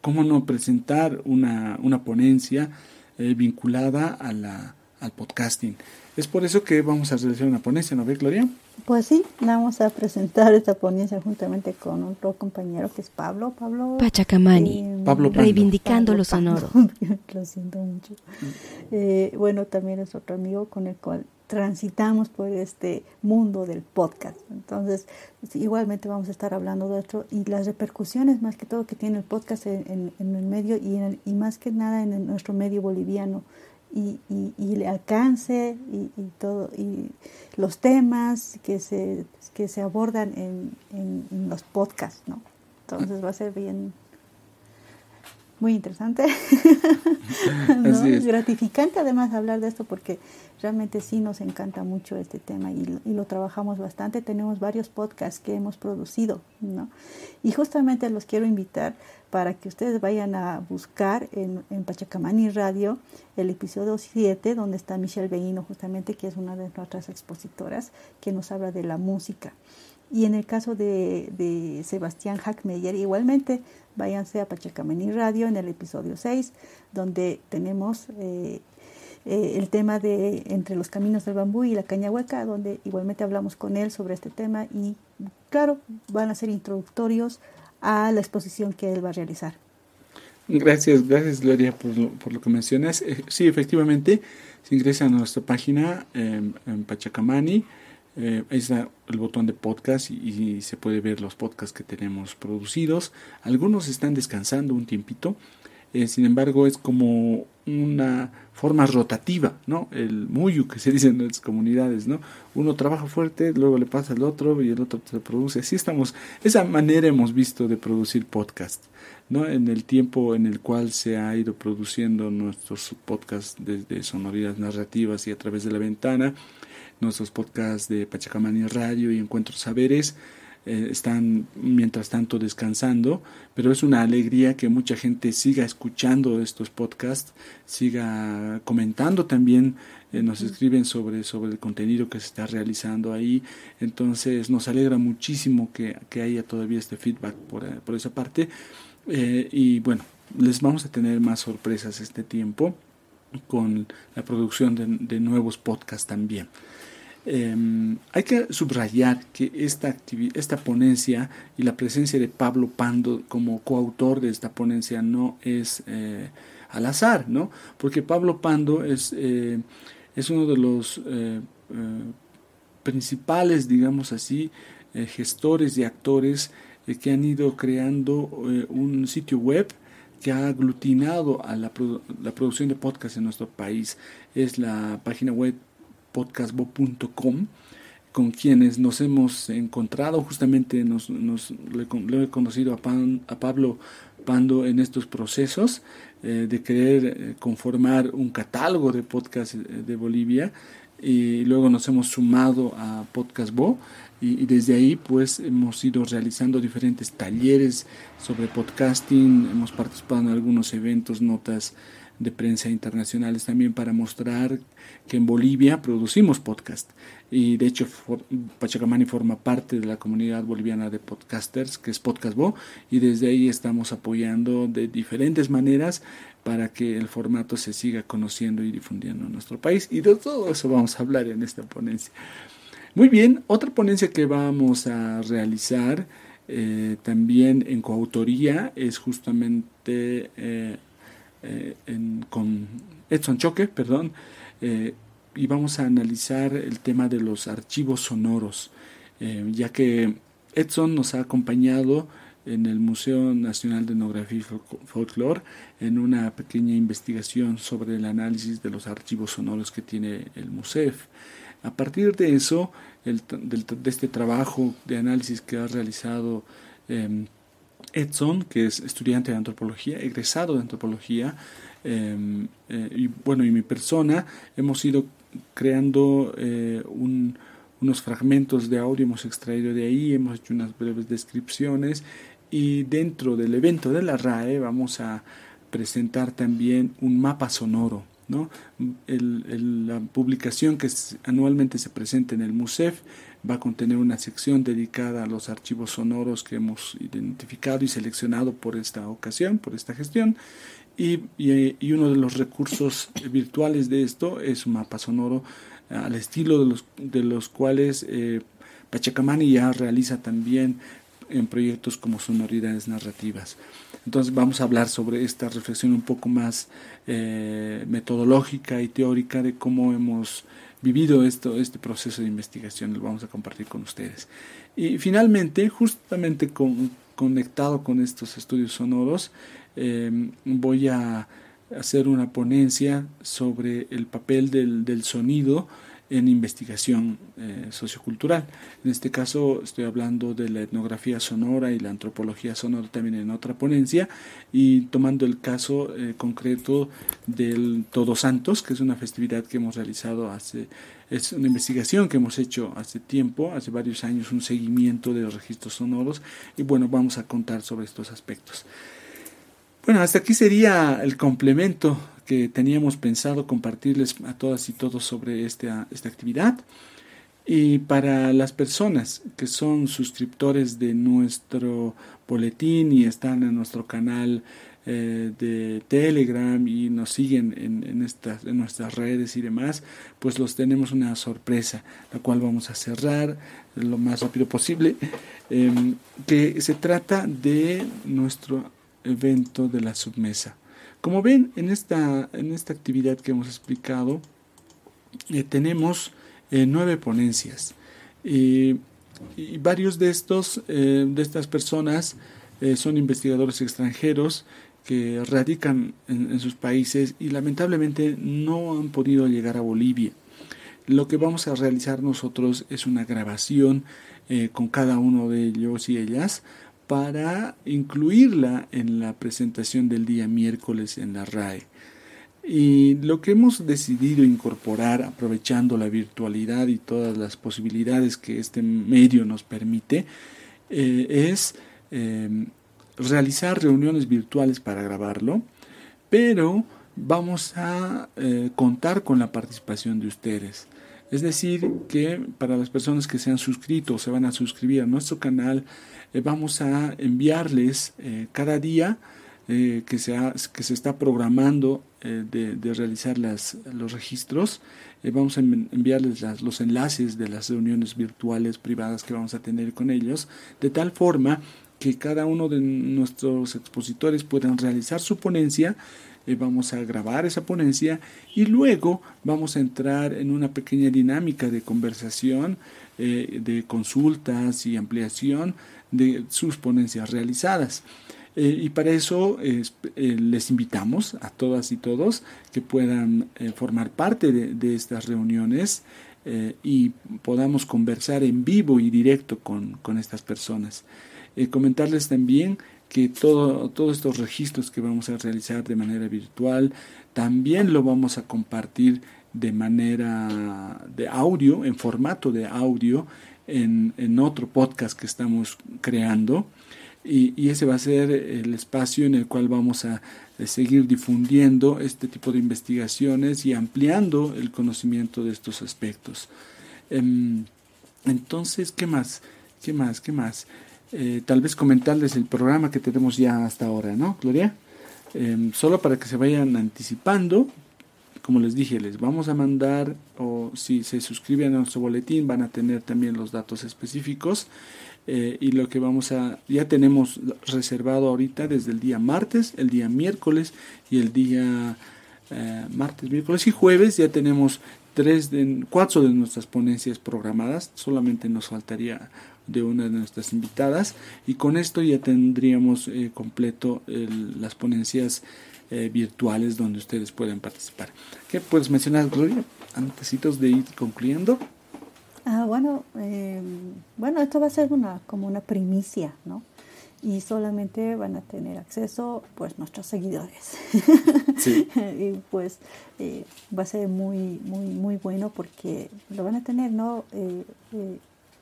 cómo no presentar una, una ponencia vinculada a la, al podcasting. Es por eso que vamos a realizar una ponencia, ¿no ve, Gloria? Pues sí, vamos a presentar esta ponencia juntamente con otro compañero que es Pablo. Pablo Pachacamani, eh, Pablo reivindicando lo sonoro. (laughs) lo siento mucho. Eh, bueno, también es otro amigo con el cual transitamos por este mundo del podcast. Entonces, igualmente vamos a estar hablando de esto y las repercusiones más que todo que tiene el podcast en, el medio y, y más que nada en nuestro medio boliviano y, y, el alcance y, y, todo y los temas que se que se abordan en, en, los podcasts no entonces va a ser bien muy interesante. (laughs) Gratificante además hablar de esto porque realmente sí nos encanta mucho este tema y, y, lo trabajamos bastante. Tenemos varios podcasts que hemos producido no y justamente los quiero invitar para que ustedes vayan a buscar en, en Pachacamani Radio el episodio 7, donde está Michelle Beino, justamente, que es una de nuestras expositoras, que nos habla de la música. Y en el caso de, de Sebastián Hackmeyer, igualmente, váyanse a Pachacamani Radio en el episodio 6, donde tenemos eh, eh, el tema de entre los caminos del bambú y la caña hueca, donde igualmente hablamos con él sobre este tema y, claro, van a ser introductorios a la exposición que él va a realizar. Gracias, gracias Gloria por lo, por lo que mencionas. Eh, sí, efectivamente, se ingresa a nuestra página en Pachacamani, eh, ahí está el botón de podcast y, se puede ver los podcasts que tenemos producidos. Algunos están descansando un tiempito, eh, sin embargo es como una forma rotativa, ¿no? El muyu que se dice en las comunidades, ¿no? Uno trabaja fuerte, luego le pasa al otro y el otro se produce. Así estamos, esa manera hemos visto de producir podcast, ¿no? En el tiempo en el cual se ha ido produciendo nuestros podcasts desde sonoridades narrativas y a través de la ventana, nuestros podcasts de Pachacamani Radio y Encuentros Saberes, eh, están mientras tanto descansando, pero es una alegría que mucha gente siga escuchando estos podcasts, siga comentando también, eh, nos escriben sobre, sobre el contenido que se está realizando ahí, entonces nos alegra muchísimo que, que haya todavía este feedback por, eh, por esa parte. Y bueno, les vamos a tener más sorpresas este tiempo con la producción de, de nuevos podcasts también. Em, hay que subrayar que esta, esta ponencia y la presencia de Pablo Pando como coautor de esta ponencia no es eh, al azar, ¿no? Porque Pablo Pando es, eh, es uno de los eh, principales, digamos así, gestores y actores que han ido creando un sitio web que ha aglutinado a la, la producción de podcast en nuestro país. Es la página web podcastbo.com con quienes nos hemos encontrado, justamente nos, nos lo he conocido a, a Pablo Pando en estos procesos eh, de querer eh, conformar un catálogo de podcasts eh, de Bolivia y luego nos hemos sumado a Podcastbo y, desde ahí pues hemos ido realizando diferentes talleres sobre podcasting, hemos participado en algunos eventos, notas de prensa internacionales también para mostrar que en Bolivia producimos podcast. Y de hecho Pachacamani forma parte de la comunidad boliviana de podcasters, que es Podcastbo, y desde ahí estamos apoyando de diferentes maneras para que el formato se siga conociendo y difundiendo en nuestro país. Y de todo eso vamos a hablar en esta ponencia. Muy bien, otra ponencia que vamos a realizar eh, también en coautoría es justamente eh, eh, con Edson Choque, perdón, eh, y vamos a analizar el tema de los archivos sonoros, ya que Edson nos ha acompañado en el Museo Nacional de Etnografía y Folklore en una pequeña investigación sobre el análisis de los archivos sonoros que tiene el MUSEF. A partir de eso, de este trabajo de análisis que ha realizado em, Edson, que es estudiante de antropología, egresado de antropología, em, eh, y bueno, y mi persona, hemos ido creando eh, unos fragmentos de audio, hemos extraído de ahí, hemos hecho unas breves descripciones y dentro del evento de la RAE vamos a presentar también un mapa sonoro. ¿No? la publicación que anualmente se presenta en el MUSEF va a contener una sección dedicada a los archivos sonoros que hemos identificado y seleccionado por esta ocasión, por esta gestión. Y, y, uno de los recursos virtuales de esto es un mapa sonoro al estilo de los, de los cuales eh, Pachacamani ya realiza también en proyectos como sonoridades narrativas. Entonces vamos a hablar sobre esta reflexión un poco más eh, metodológica y teórica de cómo hemos vivido esto, este proceso de investigación, lo vamos a compartir con ustedes. Y finalmente, justamente con, conectado con estos estudios sonoros, em, voy a, hacer una ponencia sobre el papel del, del sonido en investigación eh, sociocultural. En este caso estoy hablando de la etnografía sonora y la antropología sonora también en otra ponencia y tomando el caso eh, concreto del Todos Santos, que es una festividad que hemos realizado hace, es una investigación que hemos hecho hace tiempo, hace varios años, un seguimiento de los registros sonoros y bueno, vamos a contar sobre estos aspectos. Bueno, hasta aquí sería el complemento que teníamos pensado compartirles a todas y todos sobre esta, esta actividad. Y para las personas que son suscriptores de nuestro boletín y están en nuestro canal eh, de Telegram y nos siguen en, en, estas, en nuestras redes y demás, pues los tenemos una sorpresa, la cual vamos a cerrar lo más rápido posible, em, que se trata de nuestro evento de la submesa. Como ven, en esta, en esta actividad que hemos explicado, eh, tenemos eh, nueve ponencias. y varios de estos, eh, de estas personas, son investigadores extranjeros que radican en, sus países y lamentablemente no han podido llegar a Bolivia. Lo que vamos a realizar nosotros es una grabación con cada uno de ellos y ellas para incluirla en la presentación del día miércoles en la RAE. Y lo que hemos decidido incorporar, aprovechando la virtualidad y todas las posibilidades que este medio nos permite, eh, es em, realizar reuniones virtuales para grabarlo, pero vamos a eh, contar con la participación de ustedes. Es decir, que para las personas que se han suscrito o se van a suscribir a nuestro canal, eh, vamos a enviarles eh, cada día eh, que, se que se está programando de, realizar las, los registros, vamos a enviarles los enlaces de las reuniones virtuales privadas que vamos a tener con ellos, de tal forma que cada uno de nuestros expositores puedan realizar su ponencia vamos a grabar esa ponencia y luego vamos a entrar en una pequeña dinámica de conversación, de consultas y ampliación de sus ponencias realizadas. Eh, y para eso eh, les invitamos a todas y todos que puedan eh, formar parte de, estas reuniones y podamos conversar en vivo y directo con, estas personas. comentarles también que todo, todos estos registros que vamos a realizar de manera virtual también lo vamos a compartir de manera de audio, en formato de audio, en, otro podcast que estamos creando y, ese va a ser el espacio en el cual vamos a eh, seguir difundiendo este tipo de investigaciones y ampliando el conocimiento de estos aspectos. Em, entonces, ¿qué más? ¿Qué más? ¿Qué más? Eh, tal vez comentarles el programa que tenemos ya hasta ahora, ¿no, Gloria? Em, solo para que se vayan anticipando, como les dije, les vamos a mandar, o si se suscriben a nuestro boletín, van a tener también los datos específicos. Eh, y lo que vamos a, ya tenemos reservado ahorita desde el día martes, el día miércoles y el día eh, martes, miércoles y jueves, ya tenemos tres de, cuatro de nuestras ponencias programadas, solamente nos faltaría de una de nuestras invitadas y con esto ya tendríamos eh, completo las ponencias eh, virtuales donde ustedes pueden participar. ¿Qué puedes mencionar, Gloria, antes de ir concluyendo? Ah, bueno, eh, bueno, esto va a ser una como una primicia, ¿no? Y solamente van a tener acceso, pues, nuestros seguidores. Sí. (laughs) y pues eh, va a ser muy, muy, muy bueno porque lo van a tener, ¿no?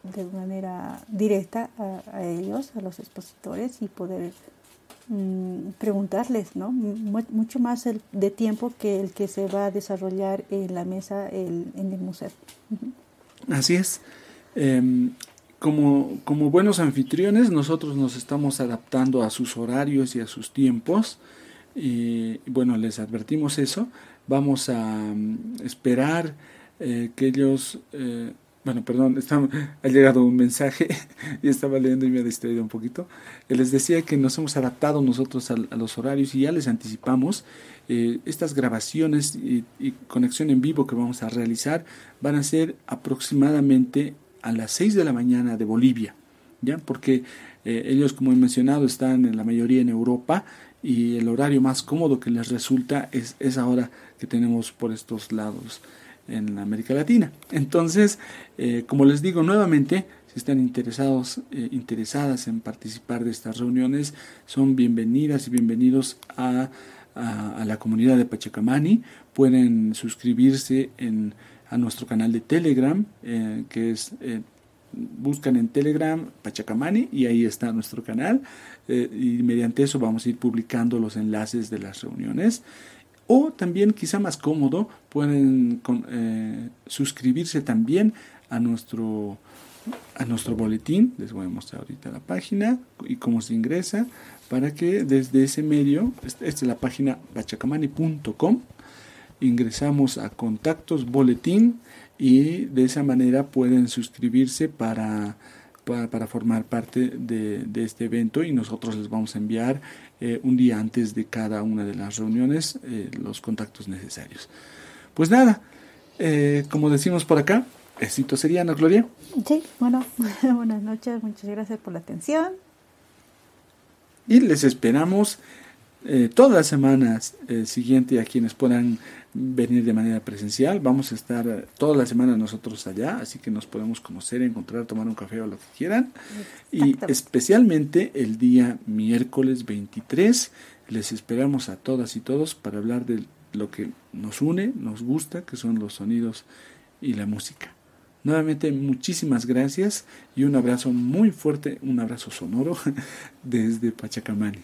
De manera directa a, ellos, a los expositores y poder Mm, preguntarles, ¿no? mucho más el, de tiempo que el que se va a desarrollar en la mesa en el museo. Así es. Em, como, como buenos anfitriones, nosotros nos estamos adaptando a sus horarios y a sus tiempos. Y bueno, les advertimos eso. Vamos a mm, esperar eh, que ellos eh, bueno, perdón, ha llegado un mensaje (laughs) y estaba leyendo y me ha distraído un poquito. Eh, les decía que nos hemos adaptado nosotros a, los horarios y ya les anticipamos. Eh, estas grabaciones y, conexión en vivo que vamos a realizar van a ser aproximadamente a las 6 de la mañana de Bolivia, ¿ya? Porque eh, ellos, como he mencionado, están en la mayoría en Europa y el horario más cómodo que les resulta es esa hora que tenemos por estos lados en América Latina. Entonces, eh, como les digo nuevamente, si están interesados, eh, interesadas en participar de estas reuniones, son bienvenidas y bienvenidos a, la comunidad de Pachacamani. Pueden suscribirse en, a nuestro canal de Telegram, eh, que es, buscan en Telegram Pachacamani y ahí está nuestro canal. y mediante eso vamos a ir publicando los enlaces de las reuniones. O también, quizá más cómodo, pueden eh, suscribirse también a nuestro, a nuestro boletín. Les voy a mostrar ahorita la página y cómo se ingresa para que desde ese medio, esta es la página bachacamani.com, ingresamos a contactos boletín y de esa manera pueden suscribirse para para, formar parte de, este evento y nosotros les vamos a enviar eh, un día antes de cada una de las reuniones eh, los contactos necesarios. Pues nada, eh, como decimos por acá, éxito sería, ¿no, Gloria? Sí, bueno, (laughs) buenas noches, muchas gracias por la atención. Y les esperamos todas las semanas siguiente a quienes puedan venir de manera presencial. Vamos a estar toda la semana nosotros allá, así que nos podemos conocer, encontrar, tomar un café o lo que quieran. Y especialmente el día miércoles 23 les esperamos a todas y todos para hablar de lo que nos une, nos gusta, que son los sonidos y la música. Nuevamente muchísimas gracias y un abrazo muy fuerte, un abrazo sonoro (laughs) desde Pachacamani.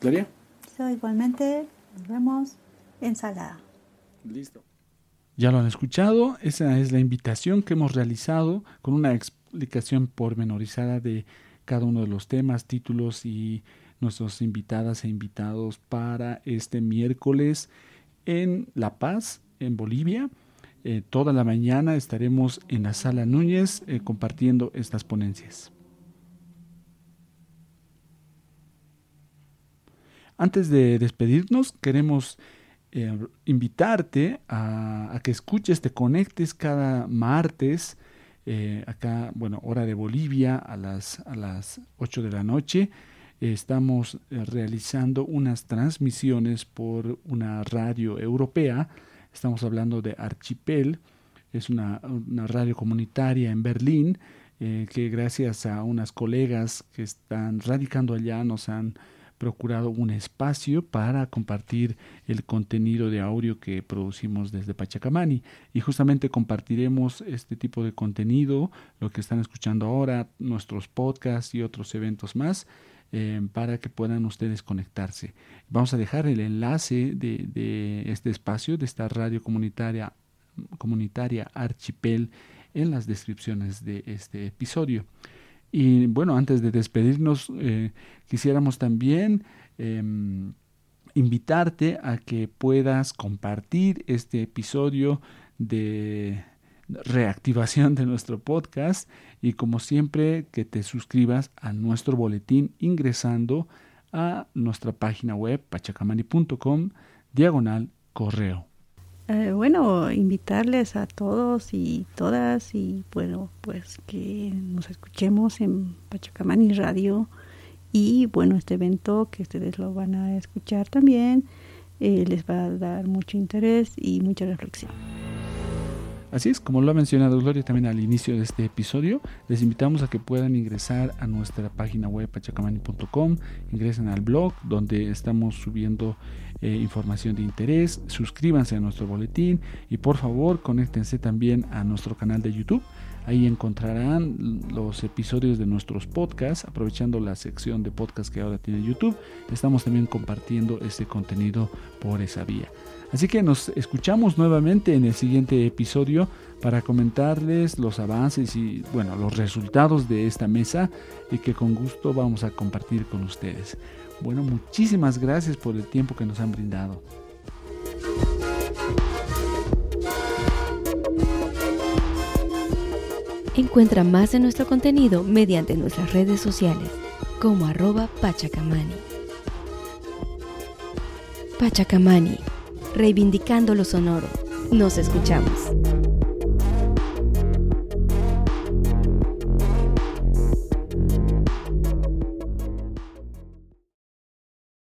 Gloria. Igualmente, nos vemos en Salada. Listo. Ya lo han escuchado, esa es la invitación que hemos realizado con una explicación pormenorizada de cada uno de los temas, títulos y nuestros invitadas e invitados para este miércoles en La Paz, en Bolivia. Eh, toda la mañana estaremos en la sala Núñez eh, compartiendo estas ponencias. Antes de despedirnos, queremos eh, invitarte a, que escuches, te conectes cada martes, eh, acá, bueno, hora de Bolivia, a las, a las 8 de la noche. estamos eh, realizando unas transmisiones por una radio europea. Estamos hablando de Archipel, es una, una radio comunitaria en Berlín, que gracias a unas colegas que están radicando allá nos han procurado un espacio para compartir el contenido de audio que producimos desde Pachacamani y justamente compartiremos este tipo de contenido, lo que están escuchando ahora, nuestros podcasts y otros eventos más. Eh, para que puedan ustedes conectarse. Vamos a dejar el enlace de, de este espacio, de esta radio comunitaria, comunitaria Archipel, en las descripciones de este episodio. Y bueno, antes de despedirnos, eh, quisiéramos también em, invitarte a que puedas compartir este episodio de reactivación de nuestro podcast y como siempre que te suscribas a nuestro boletín ingresando a nuestra página web pachacamani.com diagonal correo. Eh, bueno, invitarles a todos y todas y bueno, pues que nos escuchemos en Pachacamani Radio y bueno, este evento que ustedes lo van a escuchar también eh, les va a dar mucho interés y mucha reflexión. Así es, como lo ha mencionado Gloria también al inicio de este episodio, les invitamos a que puedan ingresar a nuestra página web pachacamani.com, ingresen al blog donde estamos subiendo eh, información de interés, suscríbanse a nuestro boletín y por favor conéctense también a nuestro canal de YouTube. Ahí encontrarán los episodios de nuestros podcasts, aprovechando la sección de podcast que ahora tiene YouTube. Estamos también compartiendo este contenido por esa vía. Así que nos escuchamos nuevamente en el siguiente episodio para comentarles los avances y bueno, los resultados de esta mesa y que con gusto vamos a compartir con ustedes. Bueno, muchísimas gracias por el tiempo que nos han brindado. Encuentra más de nuestro contenido mediante nuestras redes sociales como arroba Pachacamani. Pachacamani reivindicando lo sonoro. Nos escuchamos.